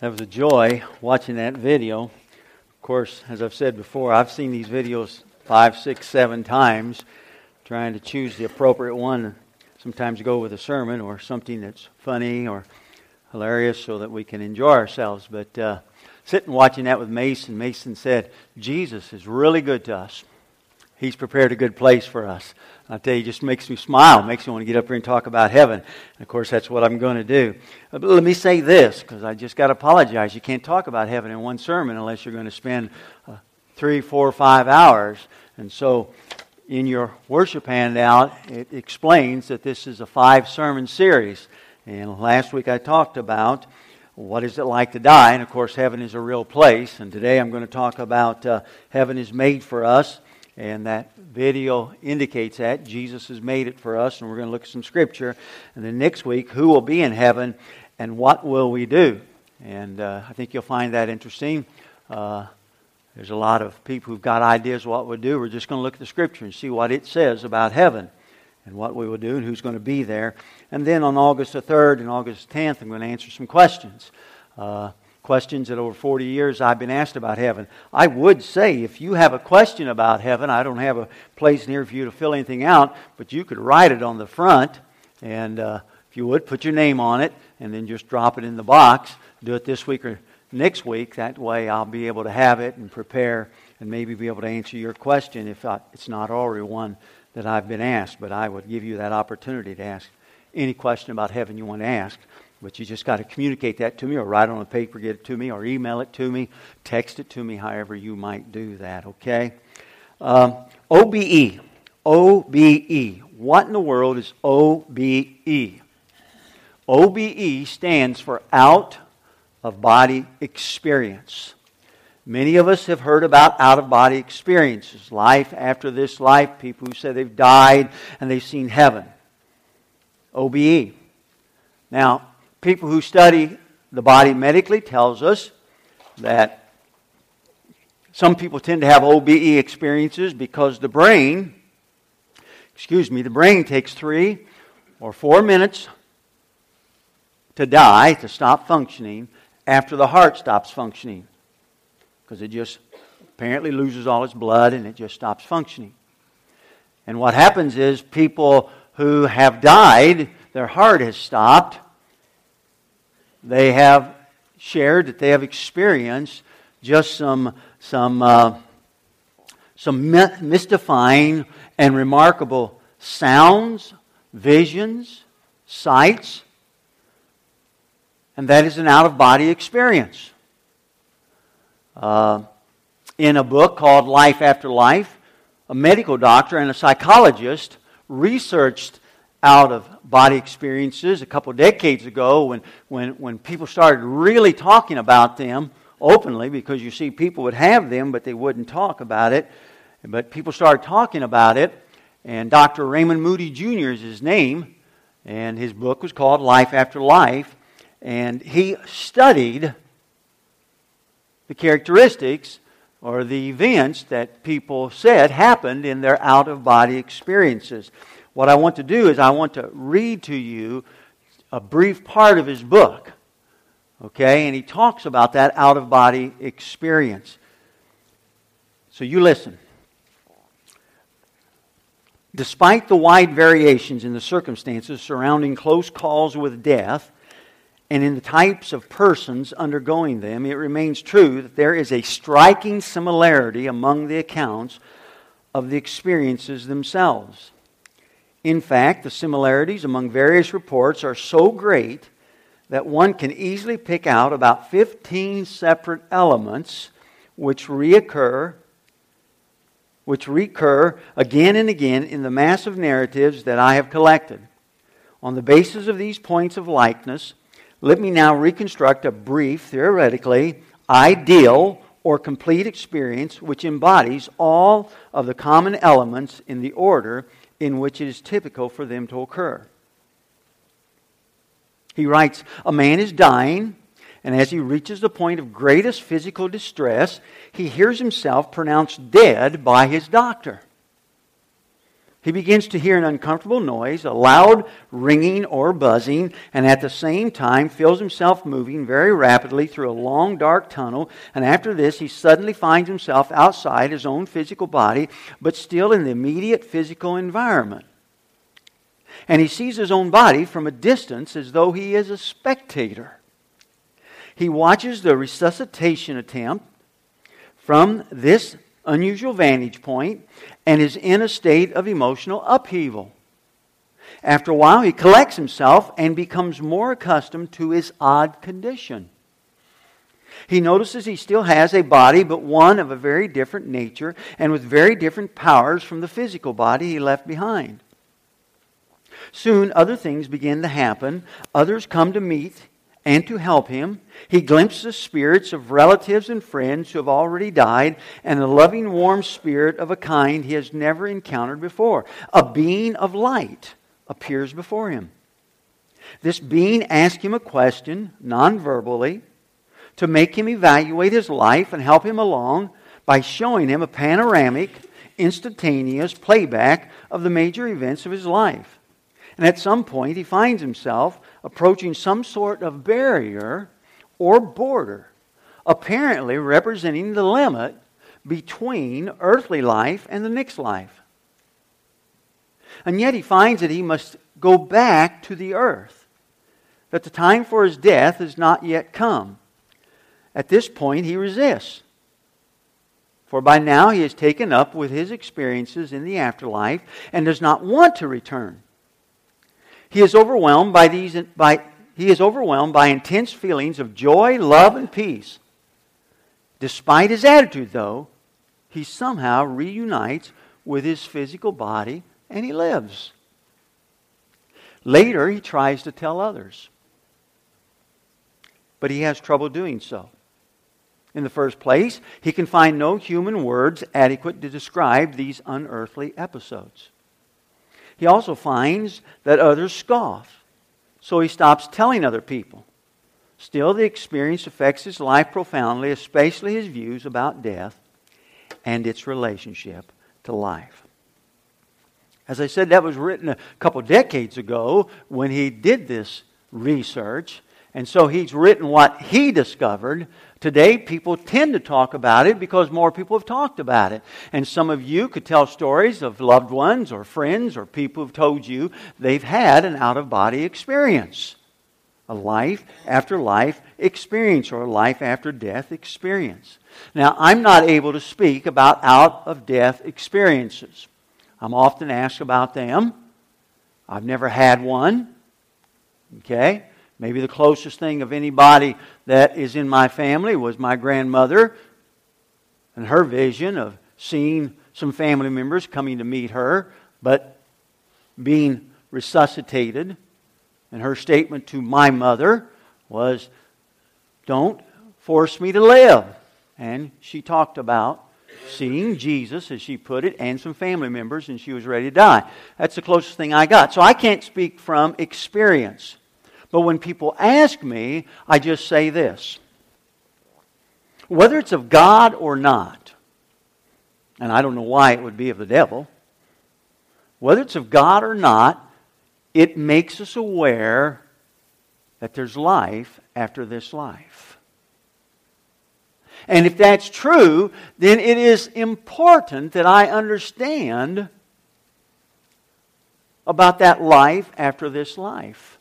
That was a joy watching that video. Of course, as I've said before, I've seen these videos five, six, seven times, trying to choose the appropriate one. Sometimes go with a sermon or something that's funny or hilarious so that we can enjoy ourselves. But uh, sitting watching that with Mason, Mason said, Jesus is really good to us. He's prepared a good place for us. I tell you, it just makes me smile, makes me want to get up here and talk about heaven. And of course, that's what I'm going to do. Uh, but let me say this, because I just got to apologize. You can't talk about heaven in one sermon unless you're going to spend uh, three, four, five hours. And so, in your worship handout, it explains that this is a five sermon series. And last week I talked about what is it like to die. And of course, heaven is a real place. And today I'm going to talk about uh, heaven is made for us and that video indicates that. Jesus has made it for us, and we're going to look at some scripture. And then next week, who will be in heaven and what will we do? And uh, I think you'll find that interesting. Uh, there's a lot of people who've got ideas what we'll do. We're just going to look at the scripture and see what it says about heaven and what we will do and who's going to be there. And then on August the 3rd and August 10th, I'm going to answer some questions. Uh, questions that over 40 years I've been asked about heaven. I would say if you have a question about heaven, I don't have a place near for you to fill anything out, but you could write it on the front, and uh, if you would, put your name on it, and then just drop it in the box. Do it this week or next week. That way I'll be able to have it and prepare and maybe be able to answer your question if I, it's not already one that I've been asked. But I would give you that opportunity to ask any question about heaven you want to ask. But you just got to communicate that to me or write on a paper, get it to me, or email it to me, text it to me, however you might do that, okay? Um, OBE. OBE. What in the world is OBE? OBE stands for out of body experience. Many of us have heard about out of body experiences, life after this life, people who say they've died and they've seen heaven. OBE. Now, people who study the body medically tells us that some people tend to have OBE experiences because the brain, excuse me, the brain takes three or four minutes to die, to stop functioning, after the heart stops functioning. Because it just apparently loses all its blood and it just stops functioning. And what happens is people who have died, their heart has stopped, they have shared that they have experienced just some, some, uh, some mystifying and remarkable sounds, visions, sights, and that is an out of body experience. Uh, in a book called Life After Life, a medical doctor and a psychologist researched out of body experiences a couple decades ago when, when, when people started really talking about them openly because you see people would have them but they wouldn't talk about it. But people started talking about it and dr raymond moody jr is his name and his book was called life after life and he studied the characteristics or the events that people said happened in their out of body experiences what I want to do is I want to read to you a brief part of his book. Okay? And he talks about that out of body experience. So you listen. Despite the wide variations in the circumstances surrounding close calls with death and in the types of persons undergoing them, it remains true that there is a striking similarity among the accounts of the experiences themselves. In fact, the similarities among various reports are so great that one can easily pick out about 15 separate elements which reoccur which recur again and again in the mass of narratives that I have collected. On the basis of these points of likeness, let me now reconstruct a brief, theoretically, ideal or complete experience which embodies all of the common elements in the order in which it is typical for them to occur. He writes A man is dying, and as he reaches the point of greatest physical distress, he hears himself pronounced dead by his doctor. He begins to hear an uncomfortable noise, a loud ringing or buzzing, and at the same time feels himself moving very rapidly through a long, dark tunnel. And after this, he suddenly finds himself outside his own physical body, but still in the immediate physical environment. And he sees his own body from a distance as though he is a spectator. He watches the resuscitation attempt from this unusual vantage point and is in a state of emotional upheaval. After a while, he collects himself and becomes more accustomed to his odd condition. He notices he still has a body, but one of a very different nature and with very different powers from the physical body he left behind. Soon, other things begin to happen. Others come to meet and to help him. He glimpses spirits of relatives and friends who have already died, and a loving, warm spirit of a kind he has never encountered before. A being of light appears before him. This being asks him a question, non verbally, to make him evaluate his life and help him along by showing him a panoramic, instantaneous playback of the major events of his life. And at some point, he finds himself approaching some sort of barrier or border, apparently representing the limit between earthly life and the next life. And yet he finds that he must go back to the earth, that the time for his death has not yet come. At this point, he resists. For by now he is taken up with his experiences in the afterlife and does not want to return. He is overwhelmed by these by he is overwhelmed by intense feelings of joy, love, and peace. Despite his attitude, though, he somehow reunites with his physical body and he lives. Later, he tries to tell others, but he has trouble doing so. In the first place, he can find no human words adequate to describe these unearthly episodes. He also finds that others scoff, so he stops telling other people. Still, the experience affects his life profoundly, especially his views about death and its relationship to life. As I said, that was written a couple decades ago when he did this research. And so he's written what he discovered Today, people tend to talk about it because more people have talked about it. And some of you could tell stories of loved ones or friends or people who've told you they've had an out of body experience a life after life experience or a life after death experience. Now, I'm not able to speak about out of death experiences. I'm often asked about them. I've never had one. Okay? Maybe the closest thing of anybody that is in my family was my grandmother and her vision of seeing some family members coming to meet her, but being resuscitated. And her statement to my mother was, Don't force me to live. And she talked about seeing Jesus, as she put it, and some family members, and she was ready to die. That's the closest thing I got. So I can't speak from experience. But when people ask me, I just say this whether it's of God or not, and I don't know why it would be of the devil, whether it's of God or not, it makes us aware that there's life after this life. And if that's true, then it is important that I understand about that life after this life.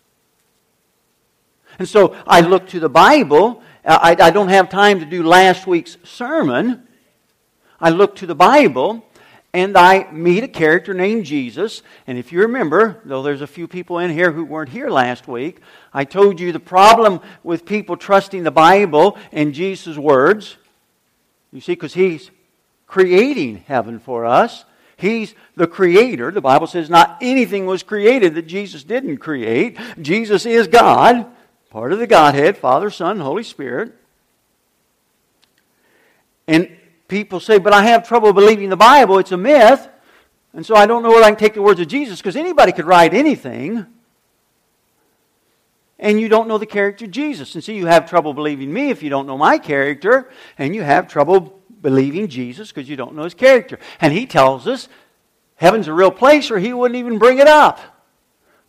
And so I look to the Bible. I, I don't have time to do last week's sermon. I look to the Bible and I meet a character named Jesus. And if you remember, though there's a few people in here who weren't here last week, I told you the problem with people trusting the Bible and Jesus' words. You see, because He's creating heaven for us. He's the creator. The Bible says not anything was created that Jesus didn't create. Jesus is God part of the Godhead, Father, Son, Holy Spirit. And people say, but I have trouble believing the Bible. It's a myth. And so I don't know where I can take the words of Jesus because anybody could write anything. And you don't know the character of Jesus. And so you have trouble believing me if you don't know my character. And you have trouble believing Jesus because you don't know his character. And he tells us heaven's a real place or he wouldn't even bring it up.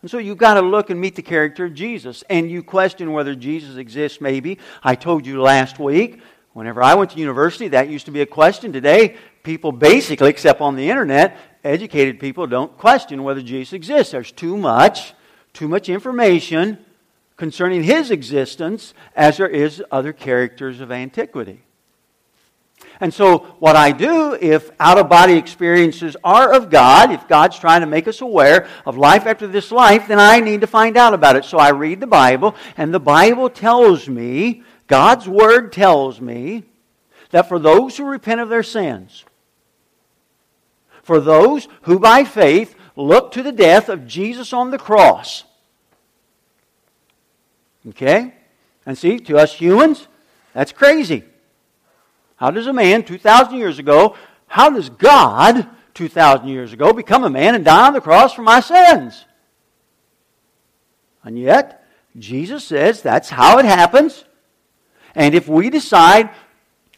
And so you've got to look and meet the character of Jesus. And you question whether Jesus exists, maybe. I told you last week, whenever I went to university, that used to be a question. Today, people basically, except on the internet, educated people don't question whether Jesus exists. There's too much, too much information concerning his existence as there is other characters of antiquity. And so, what I do, if out of body experiences are of God, if God's trying to make us aware of life after this life, then I need to find out about it. So I read the Bible, and the Bible tells me, God's Word tells me, that for those who repent of their sins, for those who by faith look to the death of Jesus on the cross, okay? And see, to us humans, that's crazy. How does a man 2,000 years ago, how does God 2,000 years ago become a man and die on the cross for my sins? And yet, Jesus says that's how it happens. And if we decide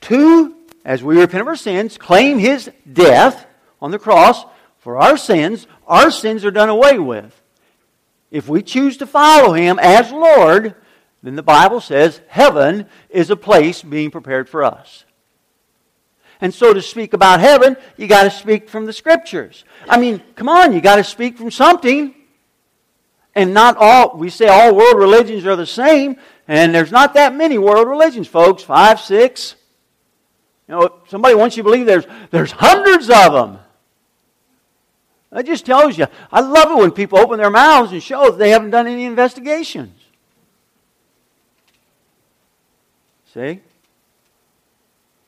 to, as we repent of our sins, claim his death on the cross for our sins, our sins are done away with. If we choose to follow him as Lord, then the Bible says heaven is a place being prepared for us. And so to speak about heaven, you got to speak from the scriptures. I mean, come on, you got to speak from something. And not all, we say all world religions are the same, and there's not that many world religions, folks. Five, six. You know, somebody wants you to believe there's, there's hundreds of them. That just tells you. I love it when people open their mouths and show that they haven't done any investigations. See?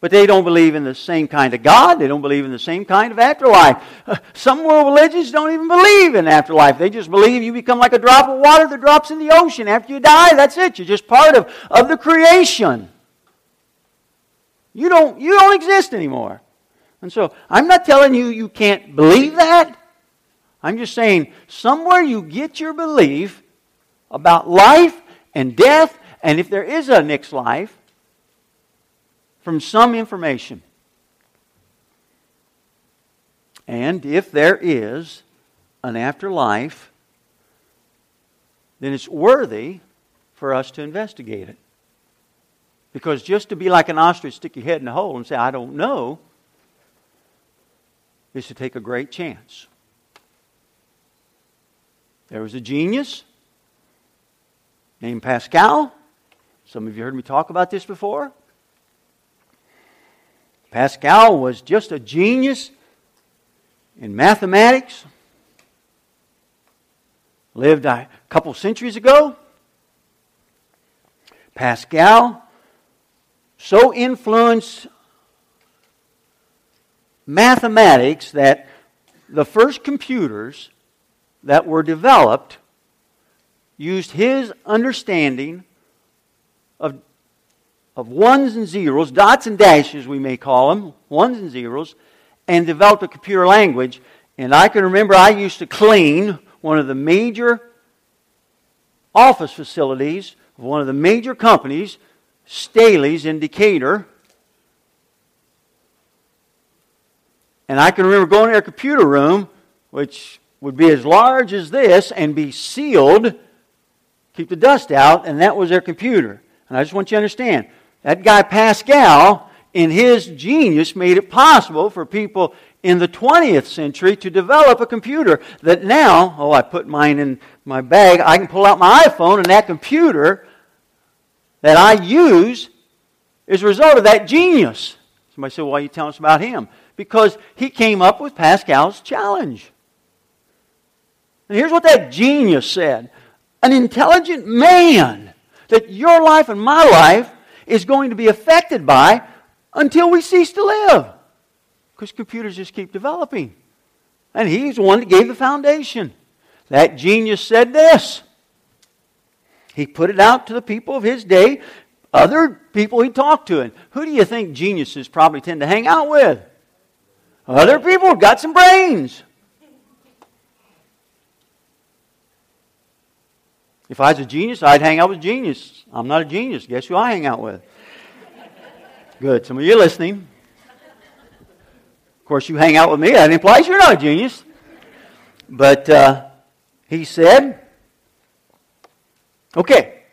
But they don't believe in the same kind of God. They don't believe in the same kind of afterlife. Some world religions don't even believe in afterlife. They just believe you become like a drop of water that drops in the ocean. After you die, that's it. You're just part of, of the creation. You don't, you don't exist anymore. And so I'm not telling you you can't believe that. I'm just saying somewhere you get your belief about life and death, and if there is a next life, from some information. And if there is an afterlife, then it's worthy for us to investigate it. Because just to be like an ostrich, stick your head in the hole and say, I don't know, is to take a great chance. There was a genius named Pascal. Some of you heard me talk about this before. Pascal was just a genius in mathematics. Lived a couple centuries ago. Pascal so influenced mathematics that the first computers that were developed used his understanding of of ones and zeros, dots and dashes, we may call them, ones and zeros, and developed a computer language. And I can remember I used to clean one of the major office facilities of one of the major companies, Staley's in Decatur. And I can remember going to their computer room, which would be as large as this and be sealed, keep the dust out, and that was their computer. And I just want you to understand that guy Pascal, in his genius, made it possible for people in the 20th century to develop a computer that now, oh, I put mine in my bag, I can pull out my iPhone and that computer that I use is a result of that genius. Somebody said, why are you telling us about him? Because he came up with Pascal's challenge. And here's what that genius said An intelligent man, that your life and my life is going to be affected by until we cease to live. Because computers just keep developing. And he's the one that gave the foundation. That genius said this. He put it out to the people of his day, other people he talked to. And who do you think geniuses probably tend to hang out with? Other people who've got some brains. If I was a genius, I'd hang out with genius. I'm not a genius. Guess who I hang out with? Good. Some of you listening. Of course, you hang out with me. That implies you're not a genius. But uh, he said, okay.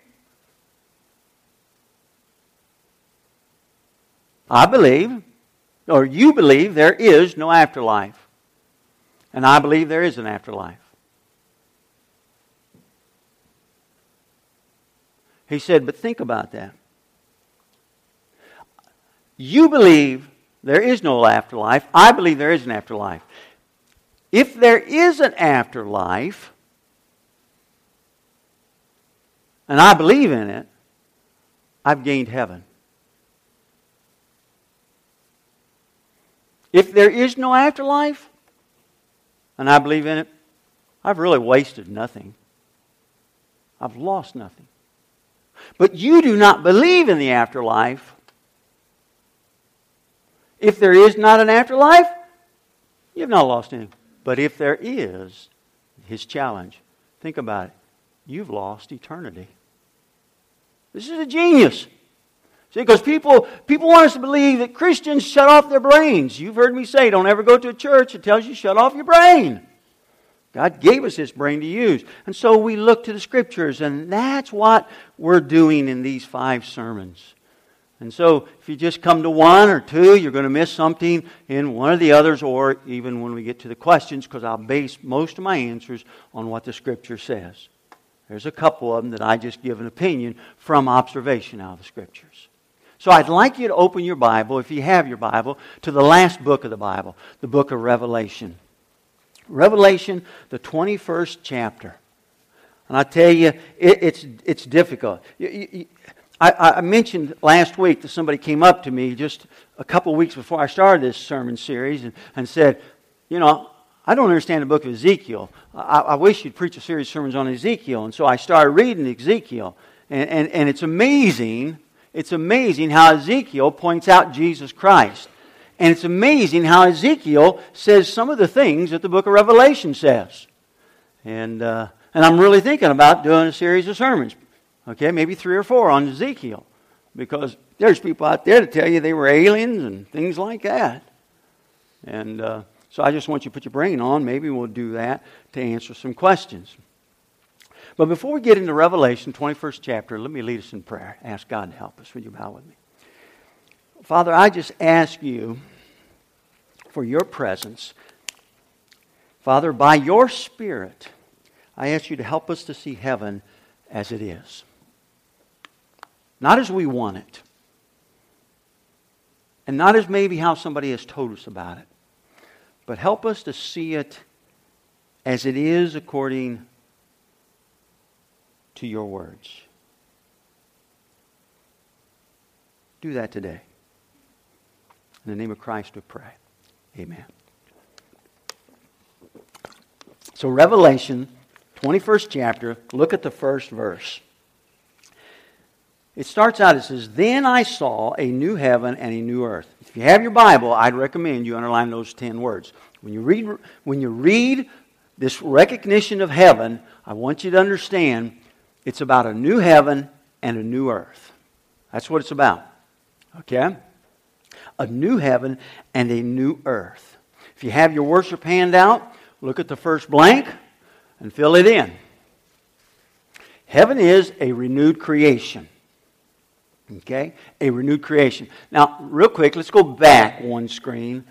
I believe, or you believe, there is no afterlife. And I believe there is an afterlife. He said, but think about that. You believe there is no afterlife. I believe there is an afterlife. If there is an afterlife, and I believe in it, I've gained heaven. If there is no afterlife, and I believe in it, I've really wasted nothing. I've lost nothing. But you do not believe in the afterlife. If there is not an afterlife, you've not lost anything. But if there is, his challenge, think about it. You've lost eternity. This is a genius. See, because people, people want us to believe that Christians shut off their brains. You've heard me say, don't ever go to a church that tells you shut off your brain. God gave us this brain to use. And so we look to the scriptures, and that's what we're doing in these five sermons. And so if you just come to one or two, you're going to miss something in one of the others, or even when we get to the questions, because I'll base most of my answers on what the scripture says. There's a couple of them that I just give an opinion from observation out of the scriptures. So I'd like you to open your Bible, if you have your Bible, to the last book of the Bible, the book of Revelation. Revelation, the 21st chapter. And I tell you, it, it's, it's difficult. You, you, I, I, mentioned last week that somebody came up to me just a couple weeks before I started this sermon series and, and said, You know, I don't understand the book of Ezekiel. I, I, wish you'd preach a series of sermons on Ezekiel. And so I started reading Ezekiel. And, and, and it's amazing, it's amazing how Ezekiel points out Jesus Christ. And it's amazing how Ezekiel says some of the things that the book of Revelation says. And, uh, and I'm really thinking about doing a series of sermons, okay, maybe three or four on Ezekiel, because there's people out there to tell you they were aliens and things like that. And uh, so I just want you to put your brain on. Maybe we'll do that to answer some questions. But before we get into Revelation, 21st chapter, let me lead us in prayer. Ask God to help us. Would you bow with me? Father, I just ask you for your presence. Father, by your Spirit, I ask you to help us to see heaven as it is. Not as we want it. And not as maybe how somebody has told us about it. But help us to see it as it is according to your words. Do that today. In the name of Christ we pray. Amen. So, Revelation, 21st chapter, look at the first verse. It starts out, it says, Then I saw a new heaven and a new earth. If you have your Bible, I'd recommend you underline those 10 words. When you read, when you read this recognition of heaven, I want you to understand it's about a new heaven and a new earth. That's what it's about. Okay? A new heaven and a new earth. If you have your worship handout, look at the first blank and fill it in. Heaven is a renewed creation. Okay? A renewed creation. Now, real quick, let's go back one screen.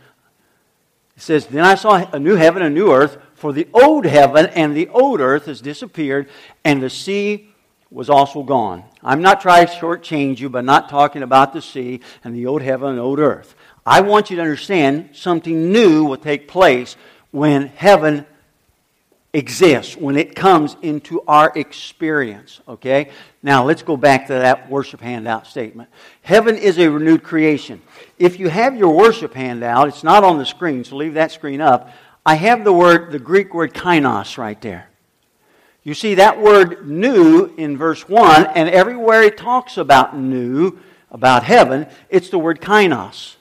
It says, Then I saw a new heaven and a new earth, for the old heaven and the old earth has disappeared, and the sea was also gone. I'm not trying to shortchange you by not talking about the sea and the old heaven and old earth. I want you to understand something new will take place when heaven exists, when it comes into our experience. Okay? Now let's go back to that worship handout statement. Heaven is a renewed creation. If you have your worship handout, it's not on the screen, so leave that screen up. I have the word, the Greek word kainos right there. You see that word new in verse 1, and everywhere it talks about new, about heaven, it's the word kainos.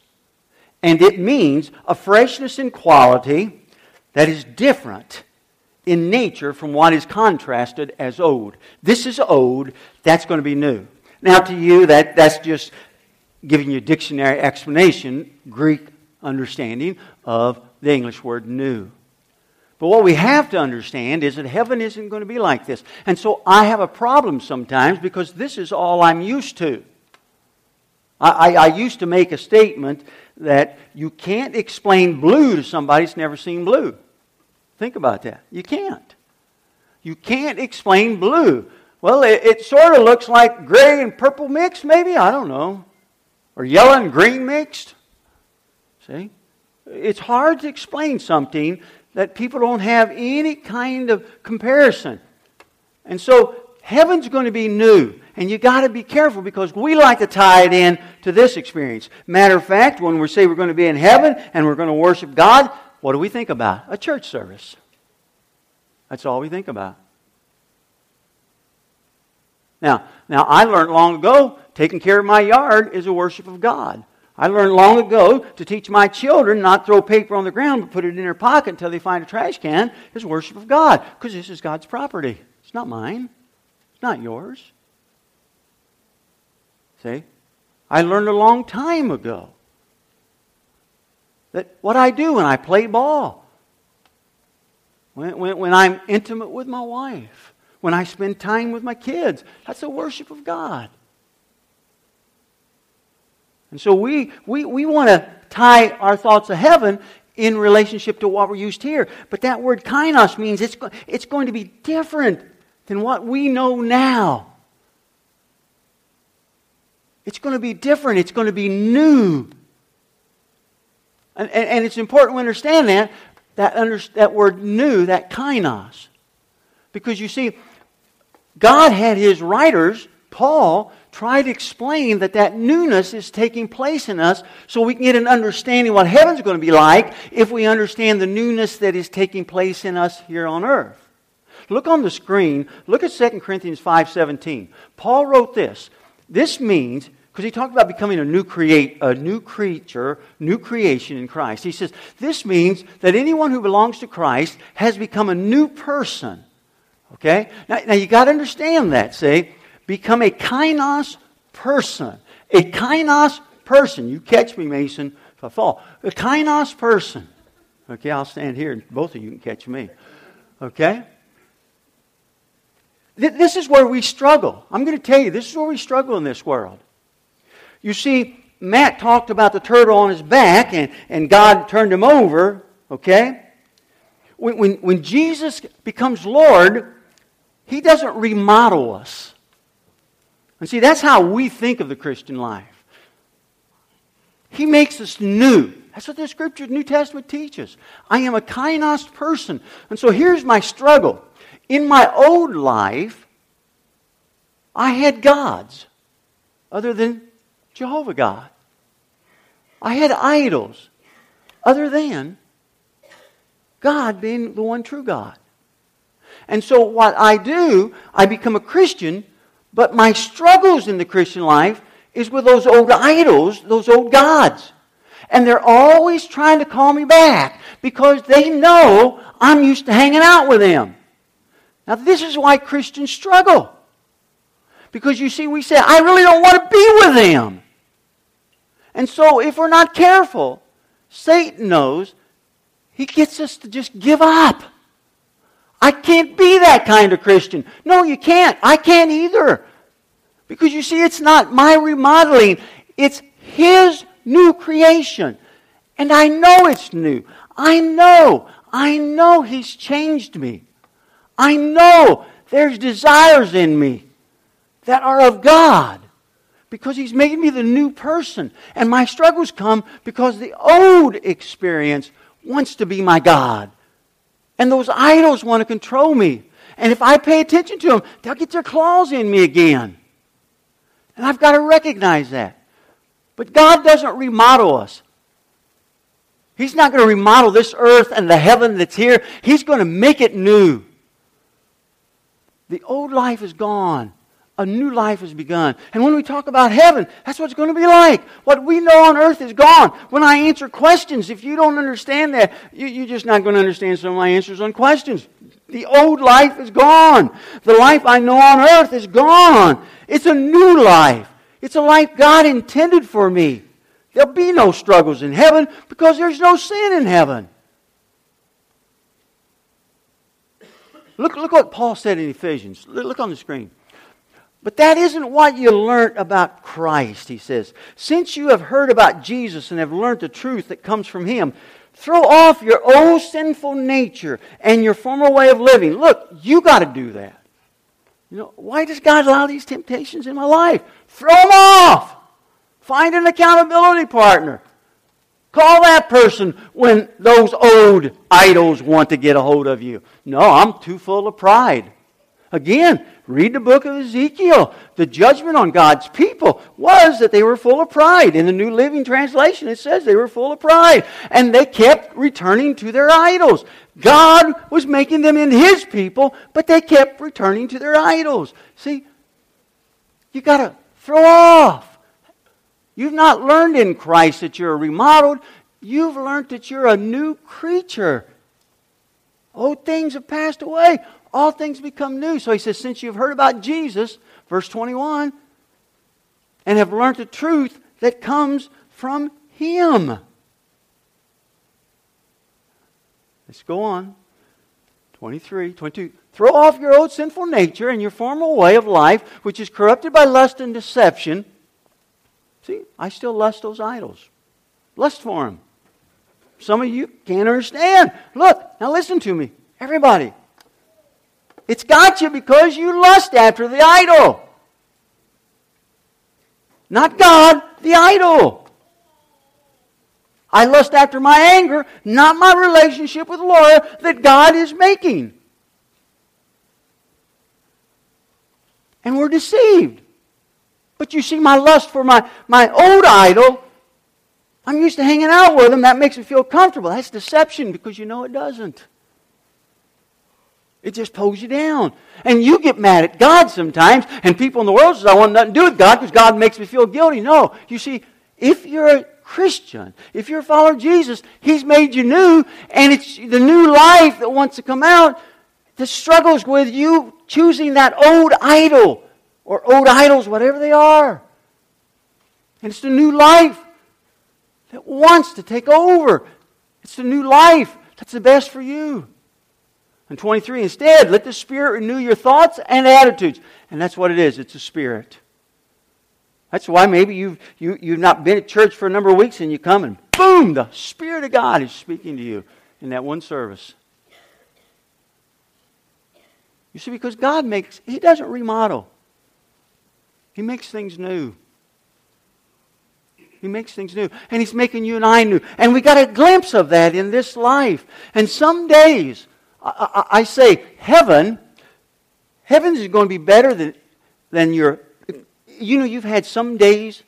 And it means a freshness in quality that is different in nature from what is contrasted as old. This is old, that's going to be new. Now, to you, that, that's just giving you a dictionary explanation, Greek understanding of the English word new. But what we have to understand is that heaven isn't going to be like this. And so I have a problem sometimes because this is all I'm used to. I, I, I, used to make a statement that you can't explain blue to somebody who's never seen blue. Think about that. You can't. You can't explain blue. Well, it, it sort of looks like gray and purple mixed, maybe. I don't know. Or yellow and green mixed. See? It's hard to explain something that people don't have any kind of comparison. And so heaven's going to be new. And you got to be careful because we like to tie it in to this experience. Matter of fact, when we say we're going to be in heaven and we're going to worship God, what do we think about? A church service. That's all we think about. Now, now I learned long ago taking care of my yard is a worship of God. I learned long ago to teach my children not throw paper on the ground but put it in their pocket until they find a trash can is worship of God because this is God's property. It's not mine. It's not yours. See? I learned a long time ago that what I do when I play ball, when, when, when I'm intimate with my wife, when I spend time with my kids, that's a worship of God. And so we, we, we want to tie our thoughts of heaven in relationship to what we're used here. But that word kainos means it's, it's going to be different than what we know now. It's going to be different. It's going to be new. And, and, and it's important to understand that, that, under, that word new, that kainos. Because you see, God had his writers, Paul, try to explain that that newness is taking place in us so we can get an understanding what heaven's going to be like if we understand the newness that is taking place in us here on earth. Look on the screen. Look at 2 Corinthians 5:17. Paul wrote this. This means because he talked about becoming a new create a new creature, new creation in Christ. He says this means that anyone who belongs to Christ has become a new person. Okay? Now, now you got to understand that. See, become a kainos person. A kainos person. You catch me, Mason, if I fall. A kainos person. Okay, I'll stand here and both of you can catch me. Okay? This is where we struggle. I'm going to tell you, this is where we struggle in this world. You see, Matt talked about the turtle on his back and, and God turned him over, okay? When, when, when Jesus becomes Lord, he doesn't remodel us. And see, that's how we think of the Christian life. He makes us new. That's what the scripture, New Testament teaches. I am a kainos person. And so here's my struggle. In my old life, I had gods other than Jehovah God. I had idols other than God being the one true God. And so what I do, I become a Christian, but my struggles in the Christian life is with those old idols, those old gods. And they're always trying to call me back because they know I'm used to hanging out with them. Now, this is why Christians struggle. Because you see, we say, I really don't want to be with them. And so, if we're not careful, Satan knows he gets us to just give up. I can't be that kind of Christian. No, you can't. I can't either. Because you see, it's not my remodeling, it's His new creation. And I know it's new. I know. I know He's changed me. I know there's desires in me that are of God because He's made me the new person. And my struggles come because the old experience wants to be my God. And those idols want to control me. And if I pay attention to them, they'll get their claws in me again. And I've got to recognize that. But God doesn't remodel us. He's not going to remodel this earth and the heaven that's here. He's going to make it new. The old life is gone. A new life has begun. And when we talk about heaven, that's what it's going to be like. What we know on earth is gone. When I answer questions, if you don't understand that, you, are just not going to understand some of my answers on questions. The old life is gone. The life I know on earth is gone. It's a new life. It's a life God intended for me. There'll be no struggles in heaven because there's no sin in heaven. Look, look what Paul said in Ephesians. Look on the screen. But that isn't what you learned about Christ, he says. Since you have heard about Jesus and have learned the truth that comes from him, throw off your old sinful nature and your former way of living. Look, you got to do that. You know, why does God allow these temptations in my life? Throw them off. Find an accountability partner. Call that person when those old idols want to get a hold of you. No, I'm too full of pride. Again, read the book of Ezekiel. The judgment on God's people was that they were full of pride. In the New Living Translation, it says they were full of pride. And they kept returning to their idols. God was making them in His people, but they kept returning to their idols. See, you got to throw off. You've not learned in Christ that you're remodeled. You've learned that you're a new creature. Old things have passed away all things become new. So he says, since you've heard about Jesus, verse 21, and have learned the truth that comes from him. Let's go on. 23, 22. Throw off your old sinful nature and your former way of life, which is corrupted by lust and deception. See, I still lust those idols. Lust for them. Some of you can't understand. Look, now listen to me. Everybody. It's got you because you lust after the idol. Not God, the idol. I lust after my anger, not my relationship with Laura that God is making. And we're deceived. But you see, my lust for my, my old idol, I'm used to hanging out with them. That makes me feel comfortable. That's deception because you know it doesn't. It just pulls you down. And you get mad at God sometimes, and people in the world say, I want nothing to do with God because God makes me feel guilty. No. You see, if you're a Christian, if you're a follower of Jesus, He's made you new, and it's the new life that wants to come out that struggles with you choosing that old idol or old idols, whatever they are. And it's the new life that wants to take over. It's the new life that's the best for you. And 23, instead, let the Spirit renew your thoughts and attitudes. And that's what it is it's a Spirit. That's why maybe you've, you, you've not been at church for a number of weeks and you come and boom, the Spirit of God is speaking to you in that one service. You see, because God makes, He doesn't remodel, He makes things new. He makes things new. And He's making you and I new. And we got a glimpse of that in this life. And some days, I, I, say heaven, heaven is going to be better than, than your. You know, you've had some days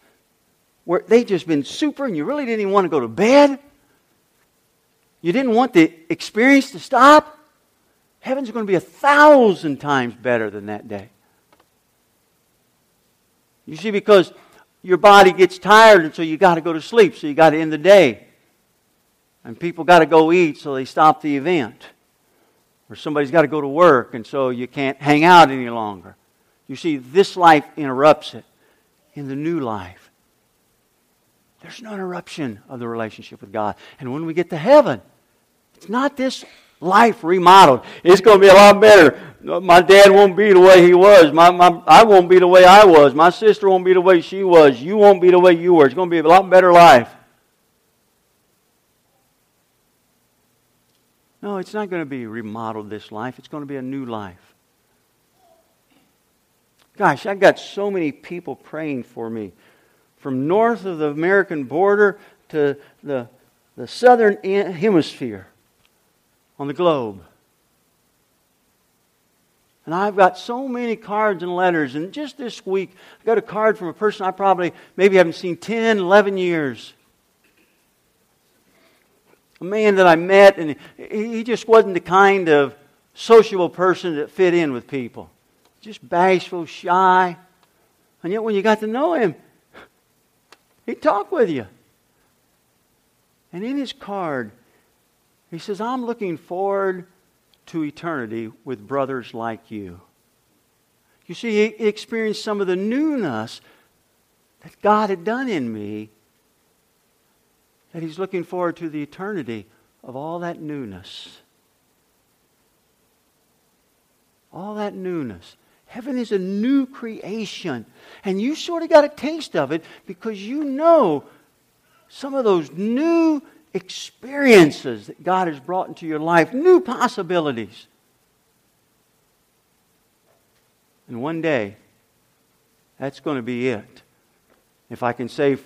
where they've just been super and you really didn't even want to go to bed. You didn't want the experience to stop. Heaven's going to be a thousand times better than that day. You see, because your body gets tired, and so you got to go to sleep, so you got to end the day. And people got to go eat, so they stop the event or somebody's got to go to work and so you can't hang out any longer. You see, this life interrupts it. In the new life, there's no interruption of the relationship with God. And when we get to heaven, it's not this life remodeled. It's going to be a lot better. My dad won't be the way he was. My, my, I won't be the way I was. My sister won't be the way she was. You won't be the way you were. It's going to be a lot better life. No, it's not going to be remodeled this life. It's going to be a new life. Gosh, I've got so many people praying for me from north of the American border to the, the southern hemisphere on the globe. And I've got so many cards and letters. And just this week, I got a card from a person I probably maybe haven't seen 10, 11 years a man that I met, and he just wasn't the kind of sociable person that fit in with people. Just bashful, shy. And yet, when you got to know him, he'd talk with you. And in his card, he says, I'm looking forward to eternity with brothers like you. You see, he experienced some of the newness that God had done in me that he's looking forward to the eternity of all that newness. All that newness. Heaven is a new creation. And you sort of got a taste of it because you know some of those new experiences that God has brought into your life, new possibilities. And one day, that's going to be it. If I can say,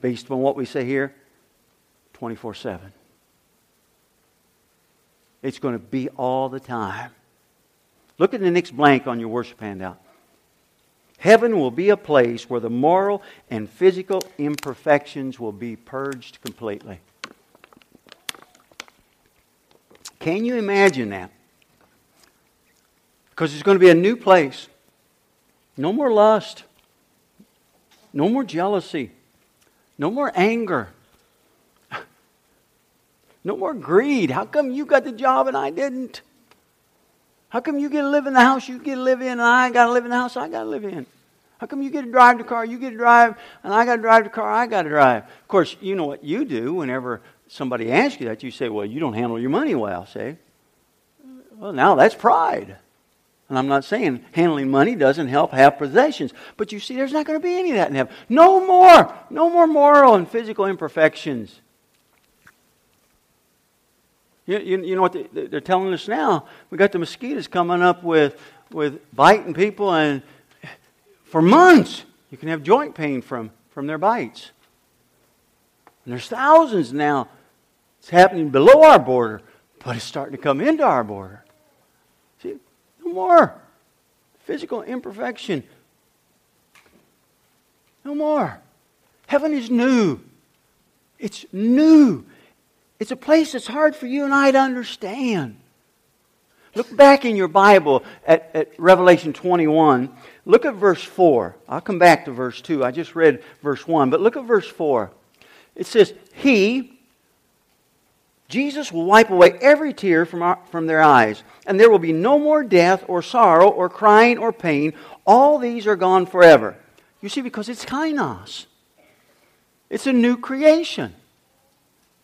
based on what we say here, 24 7. It's going to be all the time. Look at the next blank on your worship handout. Heaven will be a place where the moral and physical imperfections will be purged completely. Can you imagine that? Because it's going to be a new place. No more lust. No more jealousy. No more anger. No more greed. How come you got the job and I didn't? How come you get to live in the house you get to live in and I got to live in the house I got to live in? How come you get to drive the car you get to drive and I got to drive the car I got to drive? Of course, you know what you do whenever somebody asks you that. You say, well, you don't handle your money well, say. Well, now that's pride. And I'm not saying handling money doesn't help have possessions. But you see, there's not going to be any of that in heaven. No more. No more moral and physical imperfections. You, you, you know what they, they're telling us now? We got the mosquitoes coming up with, with biting people, and for months you can have joint pain from, from their bites. And there's thousands now. It's happening below our border, but it's starting to come into our border See, no more physical imperfection. No more. Heaven is new. It's new. It's a place that's hard for you and I to understand. Look back in your Bible at, at, Revelation 21. Look at verse 4. I'll come back to verse 2. I just read verse 1, but look at verse 4. It says, He, Jesus will wipe away every tear from, our, from their eyes, and there will be no more death or sorrow or crying or pain. All these are gone forever. You see, because it's kainos. It's a new creation.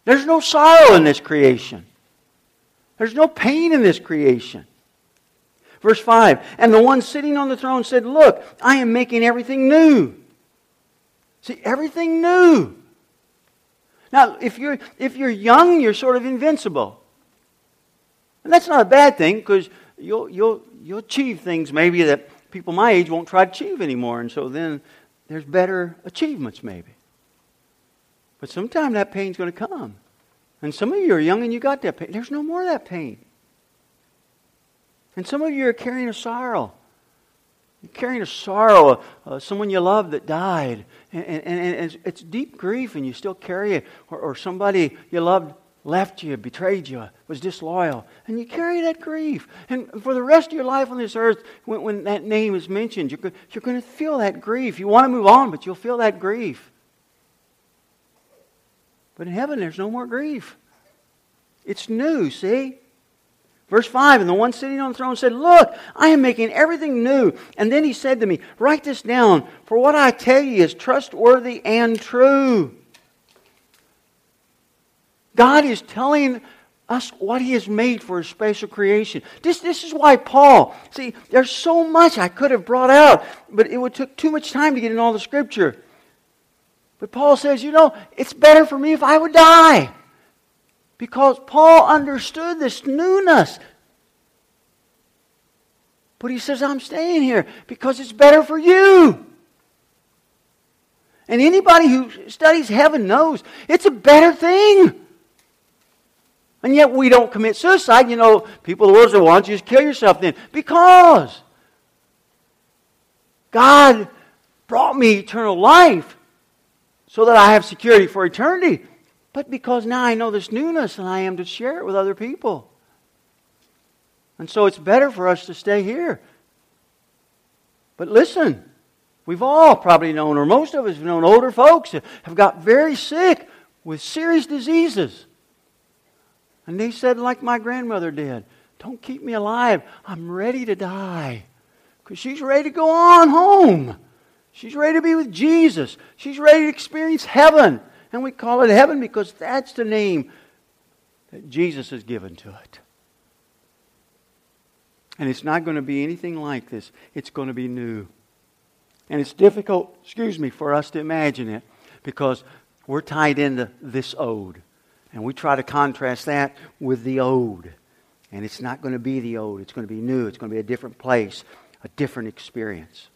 There's no sorrow in this creation. There's no pain in this creation. Verse 5 And the one sitting on the throne said, Look, I am making everything new. See, everything new. Now, if you're, if you're young, you're sort of invincible. And that's not a bad thing because you'll, you'll, you'll achieve things maybe that people my age won't try to achieve anymore. And so then there's better achievements maybe. But sometime that pain's going to come. And some of you are young and you got that pain. There's no more of that pain. And some of you are carrying a sorrow. You're carrying a sorrow, uh, someone you love that died, and, and, and it's, it's, deep grief, and you still carry it, or, or somebody you loved left you, betrayed you, was disloyal, and you carry that grief. And for the rest of your life on this earth, when, when that name is mentioned, you're, you're going to feel that grief. You want to move on, but you'll feel that grief. But in heaven, there's no more grief. It's new, see? Verse 5 And the one sitting on the throne said, Look, I am making everything new. And then he said to me, Write this down, for what I tell you is trustworthy and true. God is telling us what He has made for His special creation. This, this is why Paul, see, there's so much I could have brought out, but it would take too much time to get in all the scripture. But Paul says, you know, it's better for me if I would die. Because Paul understood this newness. But he says, I'm staying here because it's better for you. And anybody who studies heaven knows it's a better thing. And yet we don't commit suicide. You know, people the world say, why don't you just kill yourself then? Because God brought me eternal life so that I have security for eternity but because now I know this newness and I am to share it with other people. And so it's better for us to stay here. But listen, we've all probably known, or most of us have known older folks that have got very sick with serious diseases. And they said, like my grandmother did, don't keep me alive. I'm ready to die. Because she's ready to go on home. She's ready to be with Jesus. She's ready to experience heaven. And we call it heaven because that's the name that Jesus has given to it. And it's not going to be anything like this. It's going to be new. And it's difficult, excuse me, for us to imagine it because we're tied into this ode. And we try to contrast that with the ode. And it's not going to be the old. It's going to be new. It's going to be a different place, a different experience.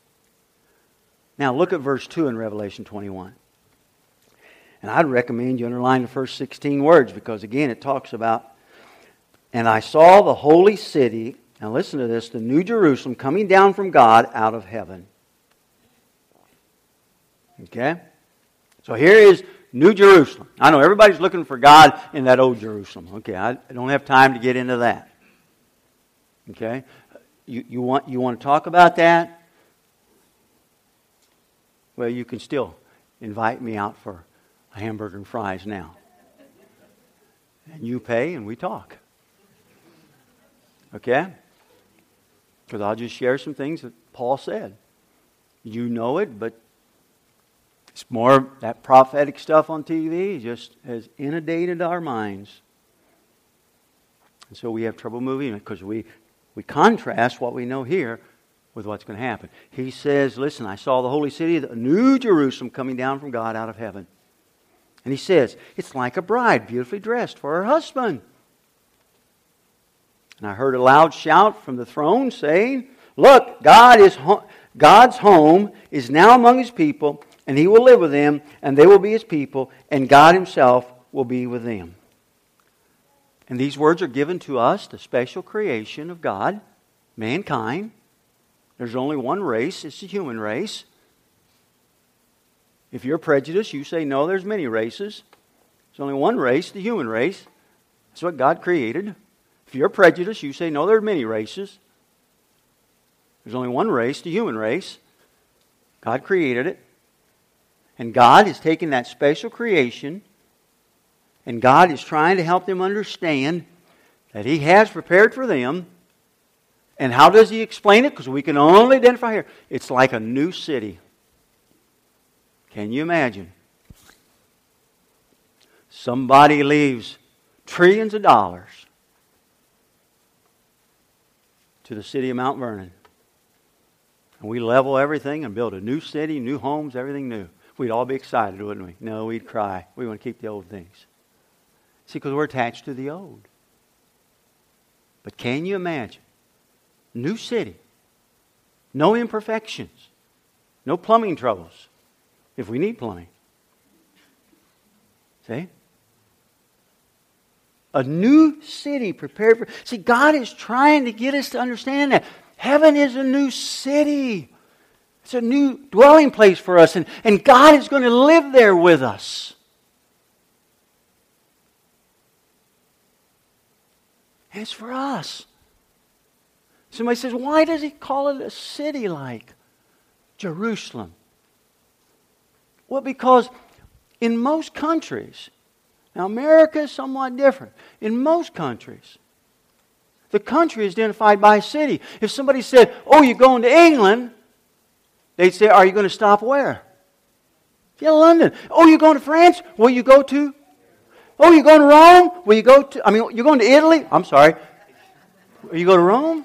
Now, look at verse 2 in Revelation 21. And I'd recommend you underline the first 16 words because, again, it talks about, and I saw the holy city, now listen to this, the new Jerusalem coming down from God out of heaven. Okay? So here is New Jerusalem. I know everybody's looking for God in that old Jerusalem. Okay, I don't have time to get into that. Okay? You, you, want, you want to talk about that? Well, you can still invite me out for a hamburger and fries now. And you pay and we talk. Okay? Because I'll just share some things that Paul said. You know it, but it's more that prophetic stuff on TV just has inundated our minds. And so we have trouble moving because we, we contrast what we know here with what's going to happen. He says, Listen, I saw the holy city, the new Jerusalem, coming down from God out of heaven. And he says, It's like a bride beautifully dressed for her husband. And I heard a loud shout from the throne saying, Look, God is ho- God's home is now among his people and he will live with them, and they will be his people, and God himself will be with them. And these words are given to us, the special creation of God, mankind. There's only one race, it's the human race. If you're prejudiced, you say, no, there's many races. There's only one race, the human race. That's what God created. If you're prejudiced, you say, no, there are many races. There's only one race, the human race. God created it. And God is taking that special creation and God is trying to help them understand that He has prepared for them. And how does He explain it? Because we can only identify here. It's like a new city. Can you imagine? Somebody leaves trillions of dollars to the city of Mount Vernon. And we level everything and build a new city, new homes, everything new. We'd all be excited, wouldn't we? No, we'd cry. We want to keep the old things. See, because we're attached to the old. But can you imagine? New city. No imperfections. No plumbing troubles. If we need plumbing. See? A new city prepared for. See, God is trying to get us to understand that. Heaven is a new city. It's a new dwelling place for us, and, and God is going to live there with us. And it's for us. Somebody says, why does he call it a city like Jerusalem? Well, because in most countries, now America is somewhat different. In most countries, the country is identified by a city. If somebody said, Oh, you're going to England, They'd say, Are you going to stop where? Yeah, London. Oh, you're going to France? Will you go to? Oh, you're going to Rome? Will you go to? I mean, you're going to Italy? I'm sorry. Will you go to Rome?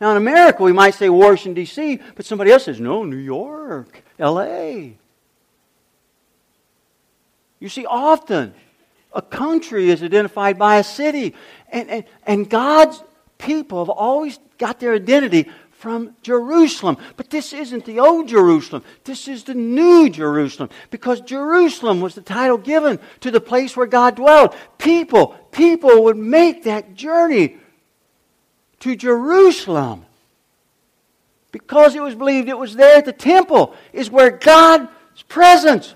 Now, in America, we might say Washington, D.C., but somebody else says, no, New York, L.A. You see, often a country is identified by a city, and, and, and God's people have always got their identity from Jerusalem. But this isn't the old Jerusalem. This is the new Jerusalem. Because Jerusalem was the title given to the place where God dwelled. People, people would make that journey to Jerusalem. Because it was believed it was there at the temple, is where God's presence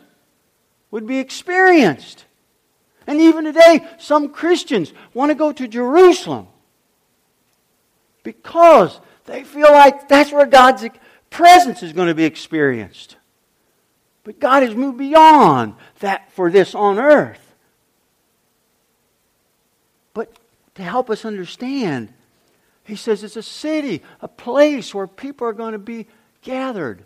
would be experienced. And even today, some Christians want to go to Jerusalem because they feel like that's where God's presence is going to be experienced. But God has moved beyond that for this on earth. But to help us understand, he says it's a city, a place where people are going to be gathered.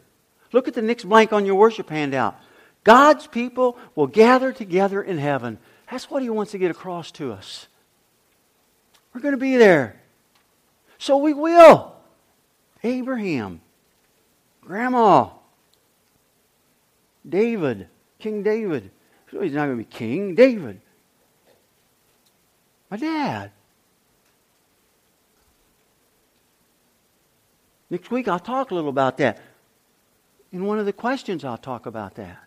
Look at the next blank on your worship handout. God's people will gather together in heaven. That's what he wants to get across to us. We're going to be there. So we will. Abraham, Grandma, David, King David. He's not going to be king, David. My dad. Next week I'll talk a little about that. In one of the questions, I'll talk about that.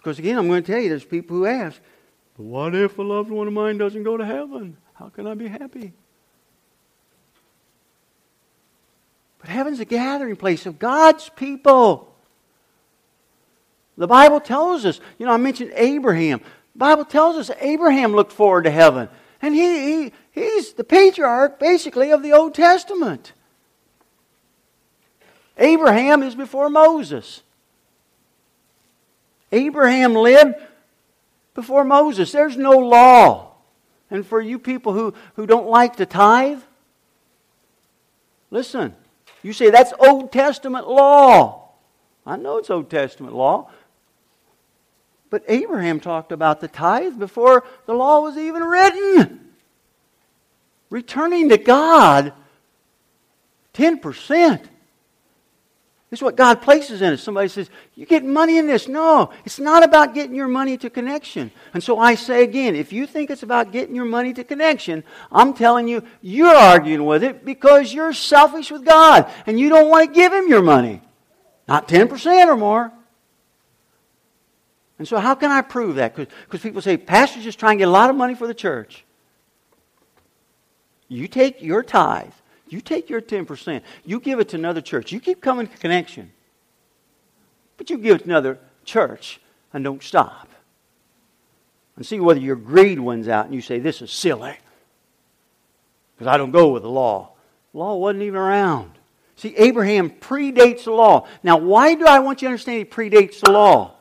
Because again, I'm going to tell you, there's people who ask, but what if a loved one of mine doesn't go to heaven? How can I be happy? But heaven's a gathering place of God's people. The Bible tells us, you know, I mentioned Abraham. The Bible tells us Abraham looked forward to heaven. And he, he, he's the patriarch, basically, of the Old Testament. Abraham is before Moses. Abraham lived before Moses. There's no law. And for you people who, who don't like to tithe, listen, you say that's Old Testament law. I know it's Old Testament law. But Abraham talked about the tithe before the law was even written. Returning to God 10%. This is what God places in us. Somebody says, You get money in this. No, it's not about getting your money to connection. And so I say again, if you think it's about getting your money to connection, I'm telling you, you're arguing with it because you're selfish with God and you don't want to give Him your money. Not 10% or more. And so, how can I prove that? Because people say, Pastor's just trying to get a lot of money for the church. You take your tithe you take your 10%, you give it to another church. You keep coming to connection. But you give it to another church and don't stop. And see whether your greed wins out and you say, This is silly. Because I don't go with the law. The law wasn't even around. See, Abraham predates the law. Now, why do I want you to understand he predates the law?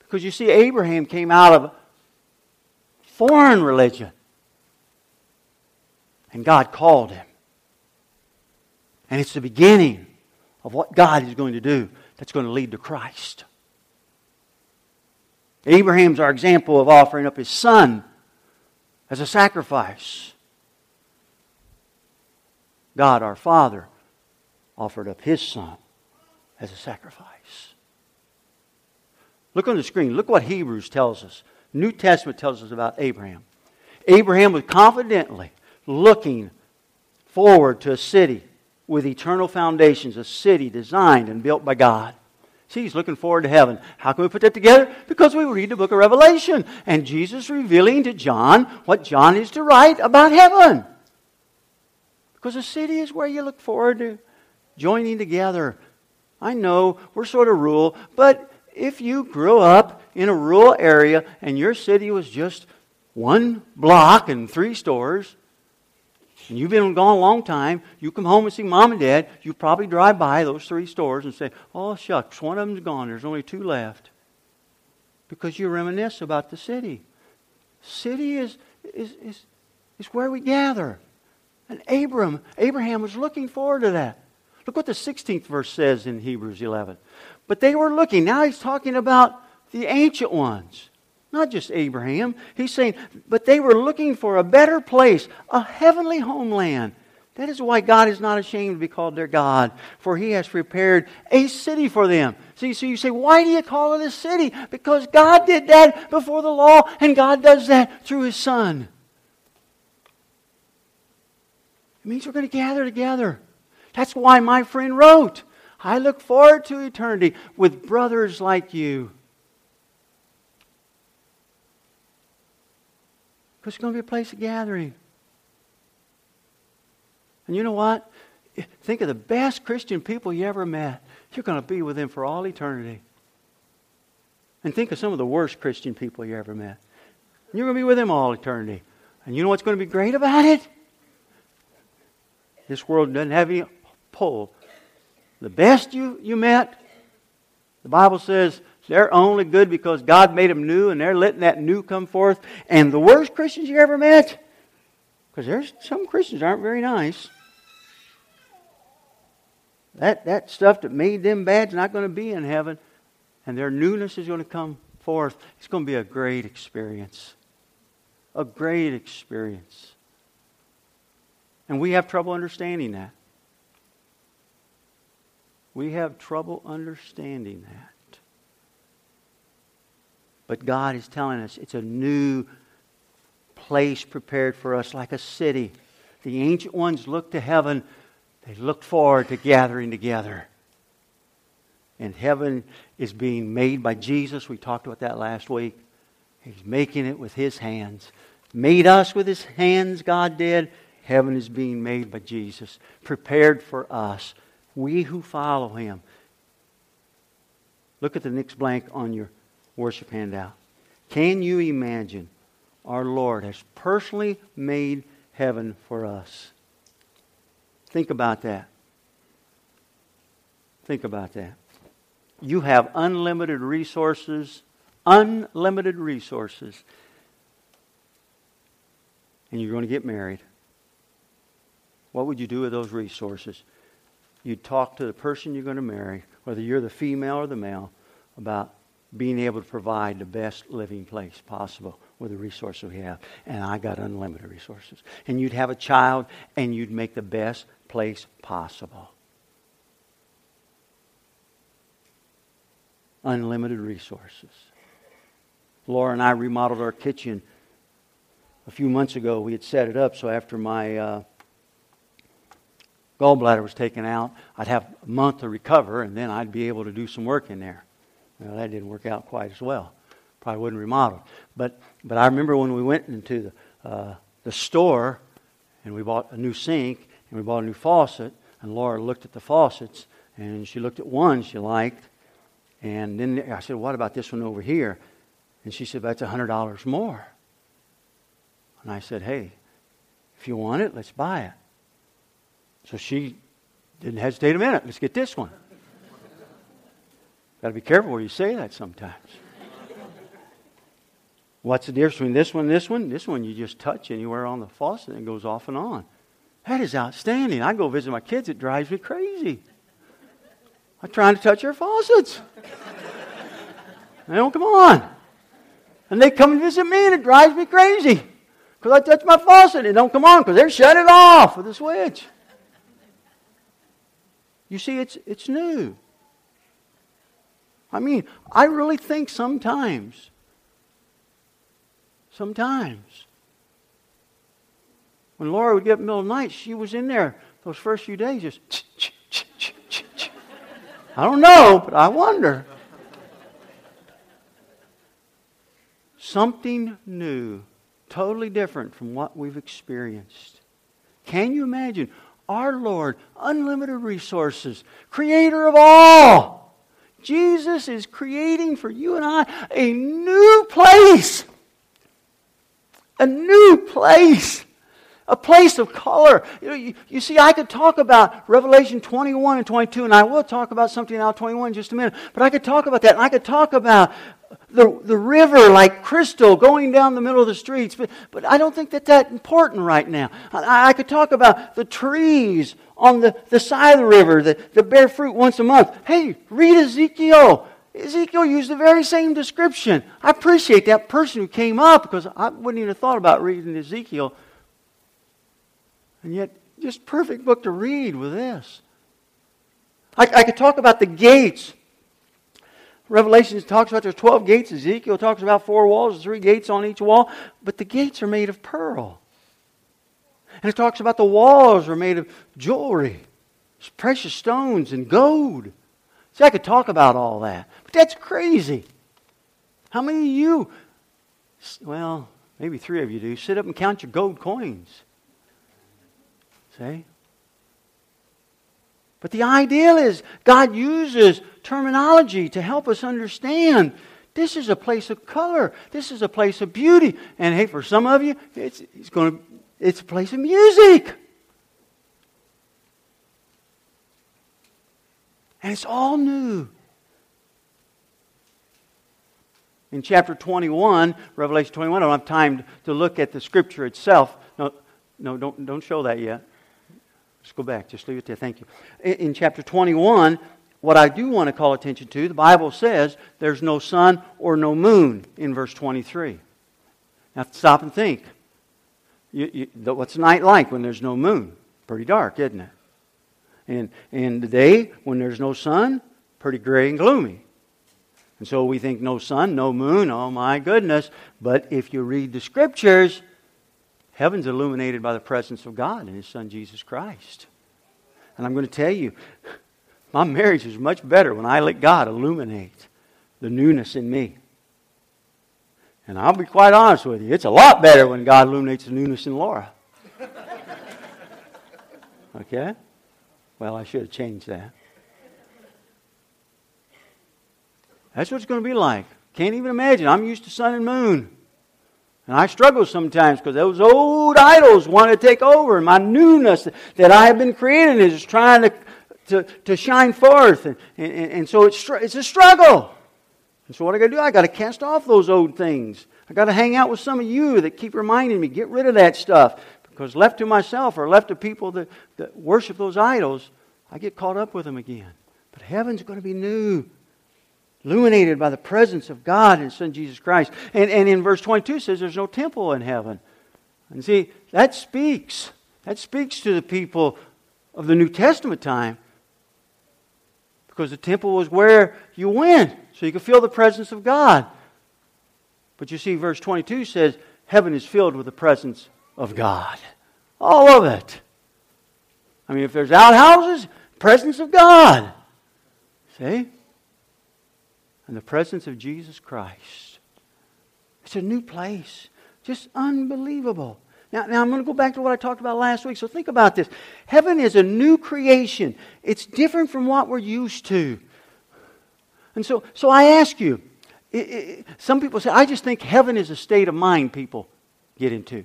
Because you see, Abraham came out of foreign religion. And God called him. And it's the beginning of what God is going to do that's going to lead to Christ. Abraham's our example of offering up his son as a sacrifice. God, our Father, offered up his son as a sacrifice. Look on the screen. Look what Hebrews tells us. New Testament tells us about Abraham. Abraham was confidently looking forward to a city with eternal foundations, a city designed and built by God. See, he's looking forward to heaven. How can we put that together? Because we read the book of Revelation and Jesus revealing to John what John is to write about heaven. Because a city is where you look forward to joining together. I know we're sort of rural, but if you grew up in a rural area and your city was just one block and three stores, and you've been gone a long time, you come home and see mom and dad, you probably drive by those three stores and say, Oh, shucks, one of them's gone. There's only two left. Because you reminisce about the city. City is, is, is, is where we gather. And Abram, Abraham was looking forward to that. Look what the 16th verse says in Hebrews 11. But they were looking. Now he's talking about the ancient ones. Not just Abraham. He's saying, but they were looking for a better place, a heavenly homeland. That is why God is not ashamed to be called their God, for He has prepared a city for them. See, so you say, why do you call it a city? Because God did that before the law, and God does that through His Son. It means we're going to gather together. That's why my friend wrote, I look forward to eternity with brothers like you. Because it's going to be a place of gathering. And you know what? Think of the best Christian people you ever met. You're going to be with them for all eternity. And think of some of the worst Christian people you ever met. You're going to be with them all eternity. And you know what's going to be great about it? This world doesn't have any pull. The best you, you met, the Bible says, they're only good because God made them new and they're letting that new come forth. And the worst Christians you ever met, because there's some Christians aren't very nice. That, that stuff that made them bad is not going to be in heaven. And their newness is going to come forth. It's going to be a great experience. a great experience. And we have trouble understanding that. We have trouble understanding that. But God is telling us it's a new place prepared for us, like a city. The ancient ones looked to heaven, they looked forward to gathering together. And heaven is being made by Jesus. We talked about that last week. He's making it with His hands. Made us with His hands, God did. Heaven is being made by Jesus, prepared for us, we who follow Him. Look at the next blank on your worship handout. Can you imagine our Lord has personally made heaven for us? Think about that. Think about that. You have unlimited resources, unlimited resources, and you're going to get married. What would you do with those resources? You'd talk to the person you're going to marry, whether you're the female or the male, about being able to provide the best living place possible with the resources we have. And I got unlimited resources. And you'd have a child, and you'd make the best place possible. Unlimited resources. Laura and I remodeled our kitchen a few months ago. We had set it up so after my uh, gallbladder was taken out, I'd have a month to recover, and then I'd be able to do some work in there. That didn't work out quite as well. Probably wouldn't remodel. But, but I remember when we went into the, uh, the store and we bought a new sink and we bought a new faucet, and Laura looked at the faucets and she looked at one she liked. And then I said, What about this one over here? And she said, That's $100 more. And I said, Hey, if you want it, let's buy it. So she didn't hesitate a minute. Let's get this one. Got to be careful where you say that sometimes. What's the difference between this one and this one? This one you just touch anywhere on the faucet and it goes off and on. That is outstanding. I go visit my kids, it drives me crazy. I'm trying to touch their faucets. they don't come on. And they come and visit me and it drives me crazy. Because I touch my faucet and it don't come on because they're shut it off with a switch. You see, it's, it's new. I mean, I really think sometimes, sometimes, when Laura would get up in the middle of the night, she was in there those first few days just. I don't know, but I wonder. Something new, totally different from what we've experienced. Can you imagine? Our Lord, unlimited resources, creator of all. Jesus is creating for you and I a new place. A new place. A place of color. You, know, you, you, see, I could talk about Revelation 21 and 22, and I will talk about something now 21 in just a minute, but I could talk about that. And I could talk about the, the river like crystal going down the middle of the streets. But, but I don't think that that's important right now. I, I could talk about the trees on the, the side of the river that, that bear fruit once a month. Hey, read Ezekiel. Ezekiel used the very same description. I appreciate that person who came up because I wouldn't even have thought about reading Ezekiel. And yet, just perfect book to read with this. I, I could talk about the gates Revelation talks about there's 12 gates. Ezekiel talks about four walls, three gates on each wall. But the gates are made of pearl. And it talks about the walls are made of jewelry, precious stones, and gold. See, I could talk about all that. But that's crazy. How many of you, well, maybe three of you do, sit up and count your gold coins? See? But the ideal is God uses terminology to help us understand this is a place of color. This is a place of beauty. And hey, for some of you, it's, it's, going to, it's a place of music. And it's all new. In chapter 21, Revelation 21, I don't have time to look at the scripture itself. No, no don't, don't show that yet. Just go back. Just leave it there. Thank you. In, in chapter 21, what I do want to call attention to, the Bible says there's no sun or no moon in verse 23. Now stop and think. You, you, what's night like when there's no moon? Pretty dark, isn't it? And, and the day when there's no sun, pretty gray and gloomy. And so we think no sun, no moon, oh my goodness. But if you read the scriptures, heaven's illuminated by the presence of God and His Son Jesus Christ. And I'm going to tell you, my marriage is much better when I let God illuminate the newness in me. And I'll be quite honest with you, it's a lot better when God illuminates the newness in Laura. Okay? Well, I should have changed that. That's what it's going to be like. Can't even imagine. I'm used to sun and moon. And I struggle sometimes because those old idols want to take over. And my newness that I have been creating is trying to, to, to shine forth. And, and, and so it's, it's a struggle. And so what I got to do? I got to cast off those old things. I got to hang out with some of you that keep reminding me, get rid of that stuff. Because left to myself or left to people that, that worship those idols, I get caught up with them again. But heaven's going to be new, illuminated by the presence of God and Son Jesus Christ. And, and in verse 22 says there's no temple in heaven. And see, that speaks. That speaks to the people of the New Testament time. Because the temple was where you went, so you can feel the presence of God. But you see, verse 22 says, Heaven is filled with the presence of God. All of it. I mean, if there's outhouses, presence of God. See? And the presence of Jesus Christ. It's a new place. Just unbelievable. Now, now I'm going to go back to what I talked about last week. So think about this. Heaven is a new creation. It's different from what we're used to. And so, so I ask you, it, it, some people say, I just think heaven is a state of mind people get into.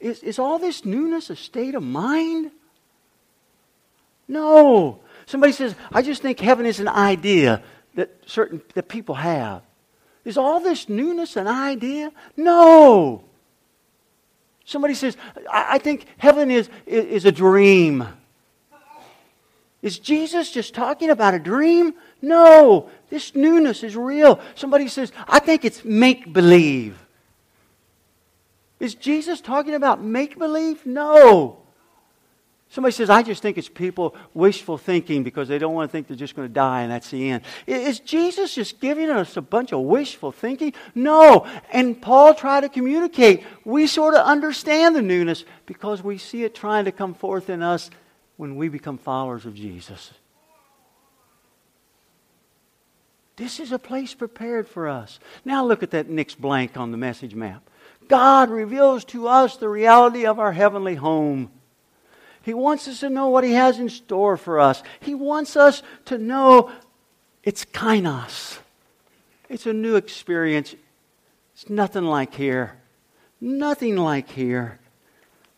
Is, is all this newness a state of mind? No. Somebody says, I just think heaven is an idea that certain that people have. Is all this newness an idea? No. Somebody says, I, I think heaven is, is, is a dream. Is Jesus just talking about a dream? No. This newness is real. Somebody says, I think it's make believe. Is Jesus talking about make believe? No. Somebody says, I just think it's people wishful thinking because they don't want to think they're just going to die and that's the end. Is Jesus just giving us a bunch of wishful thinking? No. And Paul tried to communicate. We sort of understand the newness because we see it trying to come forth in us when we become followers of Jesus. This is a place prepared for us. Now look at that next blank on the message map. God reveals to us the reality of our heavenly home. He wants us to know what He has in store for us. He wants us to know it's kainos. It's a new experience. It's nothing like here. Nothing like here.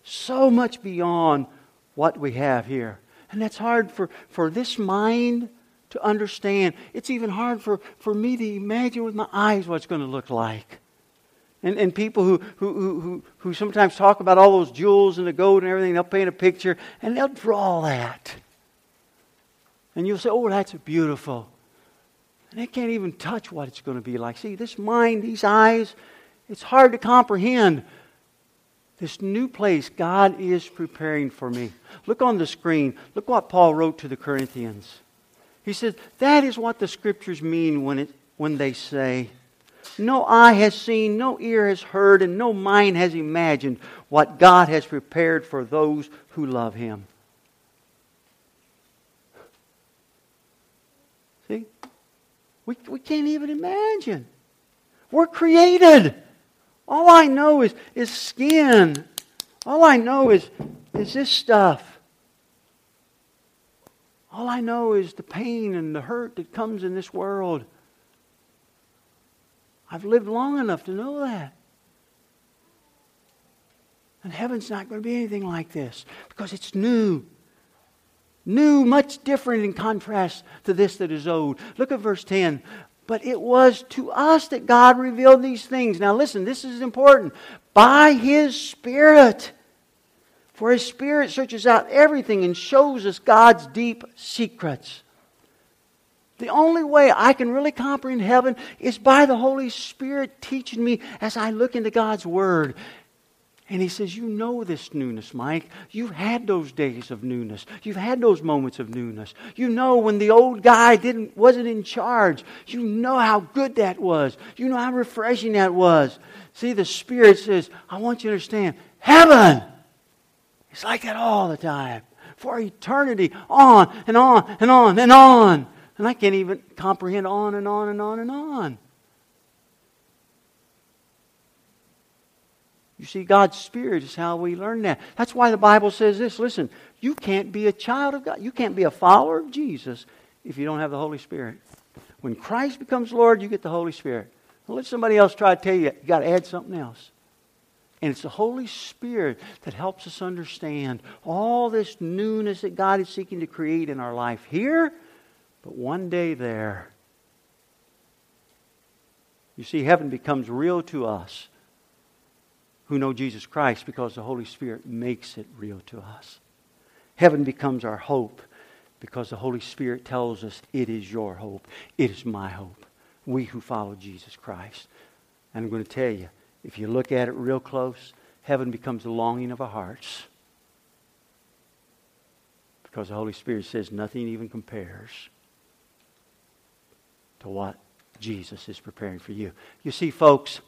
So much beyond what we have here. And that's hard for, for this mind to understand. It's even hard for, for me to imagine with my eyes what it's going to look like. And, and people who, who, who, who sometimes talk about all those jewels and the gold and everything, they'll paint a picture and they'll draw that. And you'll say, oh, that's beautiful. And they can't even touch what it's going to be like. See, this mind, these eyes, it's hard to comprehend. This new place God is preparing for me. Look on the screen. Look what Paul wrote to the Corinthians. He says, That is what the scriptures mean when, it, when they say, no eye has seen, no ear has heard, and no mind has imagined what God has prepared for those who love Him. See? We, we can't even imagine. We're created. All I know is, is skin. All I know is, is this stuff. All I know is the pain and the hurt that comes in this world. I've lived long enough to know that. And heaven's not going to be anything like this because it's new. New, much different in contrast to this that is old. Look at verse 10. But it was to us that God revealed these things. Now, listen, this is important. By His Spirit. For His Spirit searches out everything and shows us God's deep secrets. The only way I can really comprehend heaven is by the Holy Spirit teaching me as I look into God's Word. And he says, You know this newness, Mike. You've had those days of newness. You've had those moments of newness. You know when the old guy didn't, wasn't in charge. You know how good that was. You know how refreshing that was. See, the Spirit says, I want you to understand heaven. It's like that all the time. For eternity, on and on and on and on. And I can't even comprehend on and on and on and on. You see, God's Spirit is how we learn that. That's why the Bible says this listen, you can't be a child of God. You can't be a follower of Jesus if you don't have the Holy Spirit. When Christ becomes Lord, you get the Holy Spirit. Don't let somebody else try to tell you you got to add something else. And it's the Holy Spirit that helps us understand all this newness that God is seeking to create in our life here, but one day there. You see, heaven becomes real to us who know Jesus Christ because the Holy Spirit makes it real to us. Heaven becomes our hope because the Holy Spirit tells us it is your hope. It is my hope. We who follow Jesus Christ. And I'm going to tell you, if you look at it real close, heaven becomes the longing of our hearts. Because the Holy Spirit says nothing even compares to what Jesus is preparing for you. You see, folks,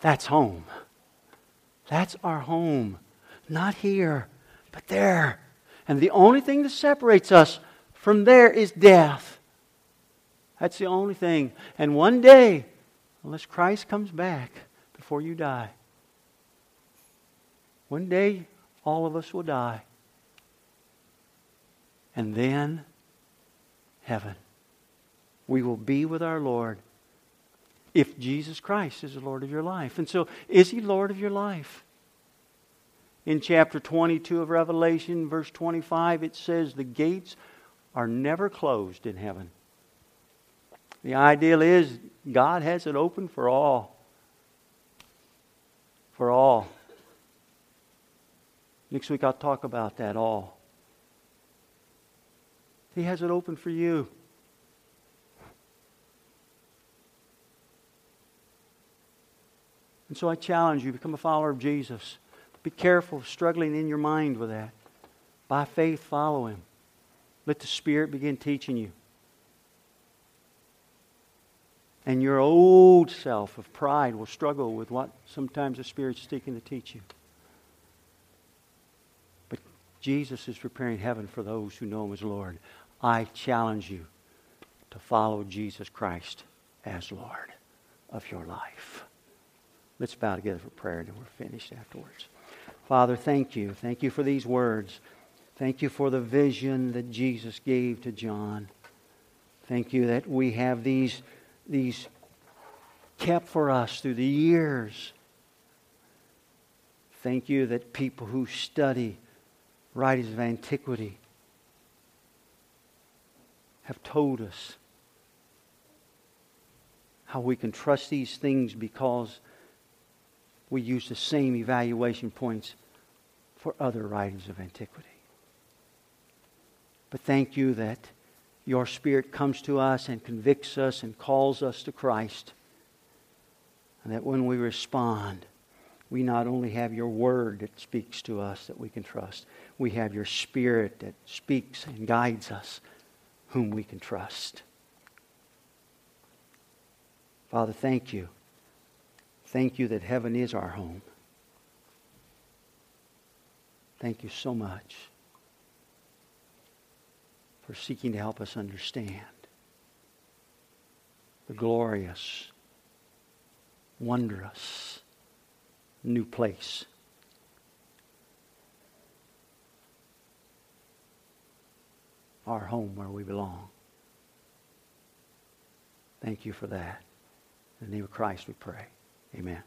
that's home. That's our home. Not here, but there. And the only thing that separates us from there is death. That's the only thing. And one day, unless Christ comes back before you die, one day all of us will die. And then, heaven. We will be with our Lord if Jesus Christ is the Lord of your life. And so, is He Lord of your life? In chapter 22 of Revelation, verse 25, it says the gates are never closed in heaven. The ideal is God has it open for all. For all. Next week I'll talk about that all. He has it open for you. And so I challenge you become a follower of Jesus. Be careful of struggling in your mind with that. By faith, follow Him. Let the Spirit begin teaching you. And your old self of pride will struggle with what sometimes the Spirit's seeking to teach you. But Jesus is preparing heaven for those who know Him as Lord. I challenge you to follow Jesus Christ as Lord of your life. Let's bow together for prayer and then we're finished afterwards. Father, thank you. Thank you for these words. Thank you for the vision that Jesus gave to John. Thank you that we have these, these kept for us through the years. Thank you that people who study writings of antiquity have told us how we can trust these things because we use the same evaluation points for other writings of antiquity. But thank you that your Spirit comes to us and convicts us and calls us to Christ. And that when we respond, we not only have your word that speaks to us that we can trust, we have your Spirit that speaks and guides us, whom we can trust. Father, thank you Thank you that heaven is our home. Thank you so much for seeking to help us understand the glorious, wondrous new place. Our home where we belong. Thank you for that. In the name of Christ we pray. Amen.